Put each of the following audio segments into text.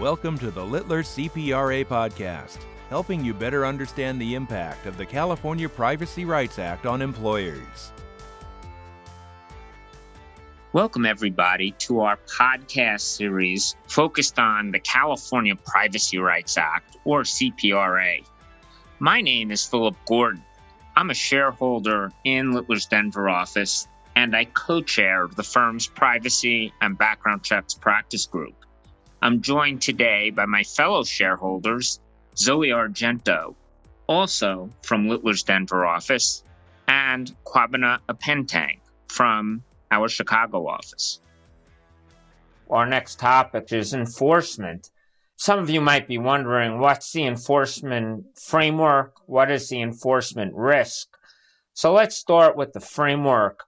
Welcome to the Littler CPRA podcast, helping you better understand the impact of the California Privacy Rights Act on employers. Welcome, everybody, to our podcast series focused on the California Privacy Rights Act, or CPRA. My name is Philip Gordon. I'm a shareholder in Littler's Denver office, and I co chair the firm's privacy and background checks practice group. I'm joined today by my fellow shareholders, Zoe Argento, also from Littler's Denver office, and Kwabena Appenteng from our Chicago office. Our next topic is enforcement. Some of you might be wondering what's the enforcement framework? What is the enforcement risk? So let's start with the framework.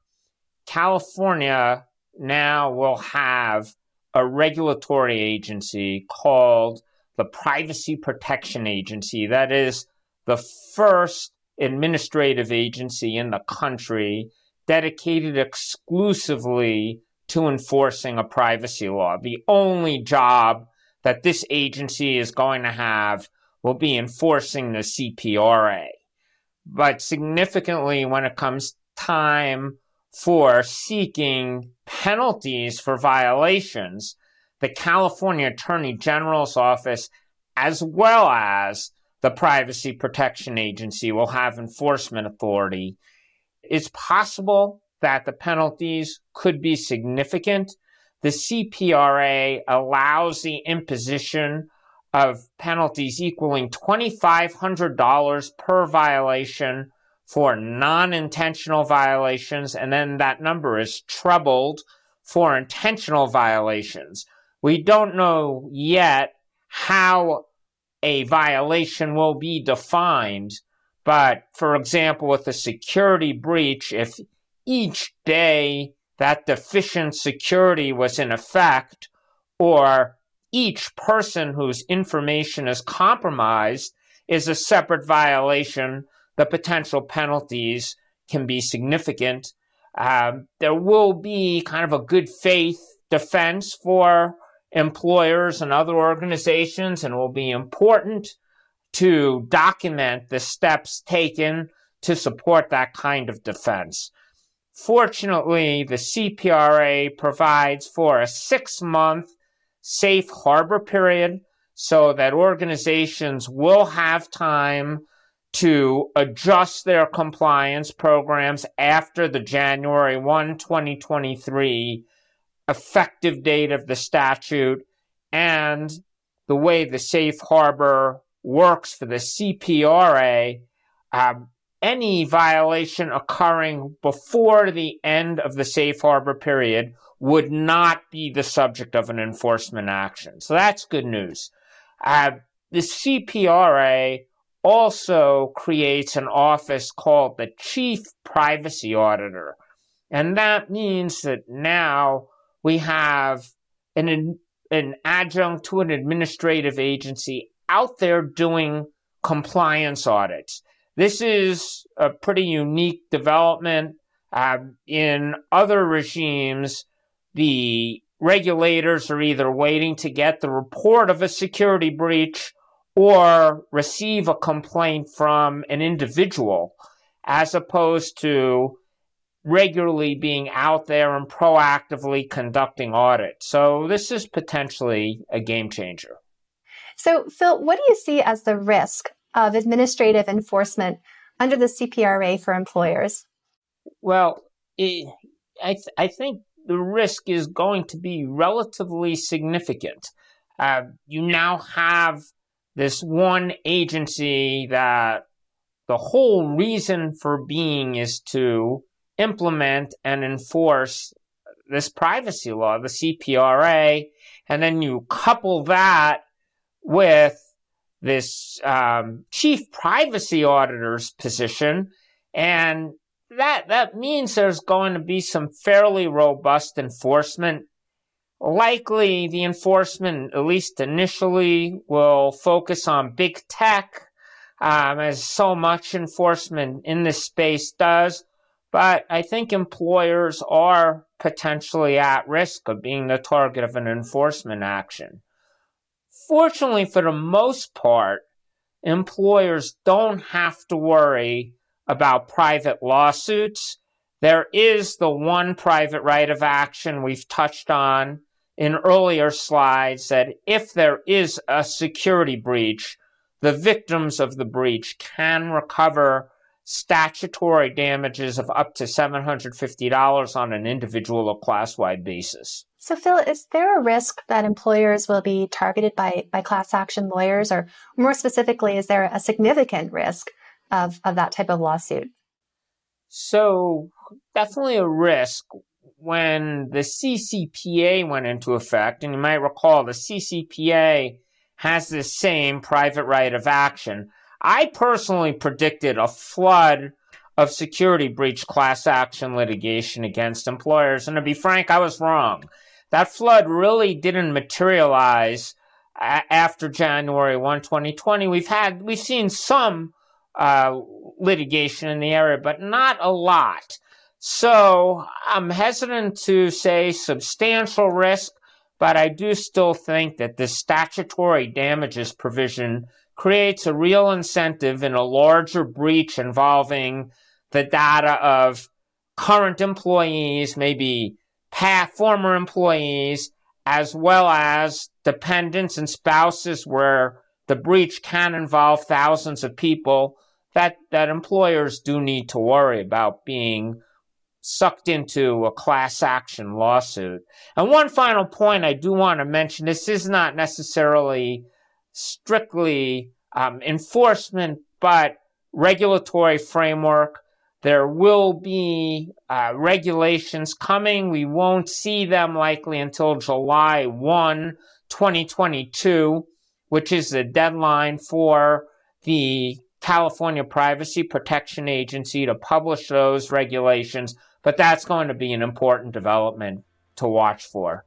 California now will have a regulatory agency called the Privacy Protection Agency. That is the first administrative agency in the country dedicated exclusively to enforcing a privacy law. The only job that this agency is going to have will be enforcing the CPRA. But significantly, when it comes time for seeking penalties for violations, the California Attorney General's office, as well as the Privacy Protection Agency, will have enforcement authority. It's possible that the penalties could be significant. The CPRA allows the imposition of penalties equaling $2,500 per violation for non intentional violations, and then that number is trebled for intentional violations. We don't know yet how a violation will be defined, but for example, with a security breach, if each day that deficient security was in effect, or each person whose information is compromised is a separate violation the potential penalties can be significant. Um, there will be kind of a good faith defense for employers and other organizations, and it will be important to document the steps taken to support that kind of defense. Fortunately, the CPRA provides for a six month safe harbor period so that organizations will have time to adjust their compliance programs after the January 1, 2023 effective date of the statute and the way the safe harbor works for the CPRA. Um, any violation occurring before the end of the safe harbor period would not be the subject of an enforcement action. So that's good news. Uh, the CPRA also creates an office called the Chief Privacy Auditor. And that means that now we have an, an adjunct to an administrative agency out there doing compliance audits. This is a pretty unique development. Uh, in other regimes, the regulators are either waiting to get the report of a security breach or receive a complaint from an individual as opposed to regularly being out there and proactively conducting audits. So this is potentially a game changer. So, Phil, what do you see as the risk of administrative enforcement under the CPRA for employers? Well, it, I, th- I think the risk is going to be relatively significant. Uh, you now have this one agency that the whole reason for being is to implement and enforce this privacy law, the CPRA, and then you couple that with this um, chief privacy auditor's position, and that that means there's going to be some fairly robust enforcement Likely, the enforcement, at least initially, will focus on big tech, um, as so much enforcement in this space does. But I think employers are potentially at risk of being the target of an enforcement action. Fortunately, for the most part, employers don't have to worry about private lawsuits. There is the one private right of action we've touched on in earlier slides that if there is a security breach, the victims of the breach can recover statutory damages of up to $750 on an individual or class wide basis. So, Phil, is there a risk that employers will be targeted by, by class action lawyers? Or more specifically, is there a significant risk of, of that type of lawsuit? So, definitely a risk when the CCPA went into effect. And you might recall the CCPA has the same private right of action. I personally predicted a flood of security breach class action litigation against employers. And to be frank, I was wrong. That flood really didn't materialize after January 1, 2020. We've had, we've seen some uh, litigation in the area, but not a lot. So I'm hesitant to say substantial risk, but I do still think that the statutory damages provision creates a real incentive in a larger breach involving the data of current employees, maybe past former employees, as well as dependents and spouses where the breach can involve thousands of people that, that employers do need to worry about being sucked into a class action lawsuit. And one final point I do want to mention this is not necessarily strictly um, enforcement, but regulatory framework. There will be uh, regulations coming. We won't see them likely until July 1, 2022, which is the deadline for the California Privacy Protection Agency to publish those regulations. But that's going to be an important development to watch for.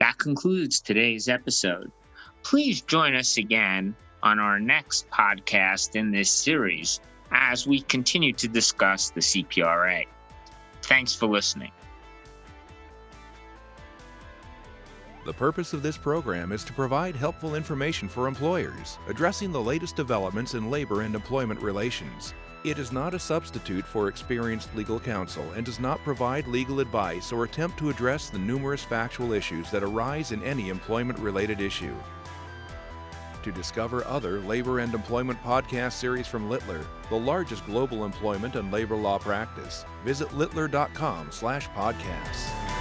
That concludes today's episode. Please join us again on our next podcast in this series as we continue to discuss the CPRA. Thanks for listening. The purpose of this program is to provide helpful information for employers, addressing the latest developments in labor and employment relations. It is not a substitute for experienced legal counsel and does not provide legal advice or attempt to address the numerous factual issues that arise in any employment related issue. To discover other labor and employment podcast series from Littler, the largest global employment and labor law practice, visit littler.com/podcasts.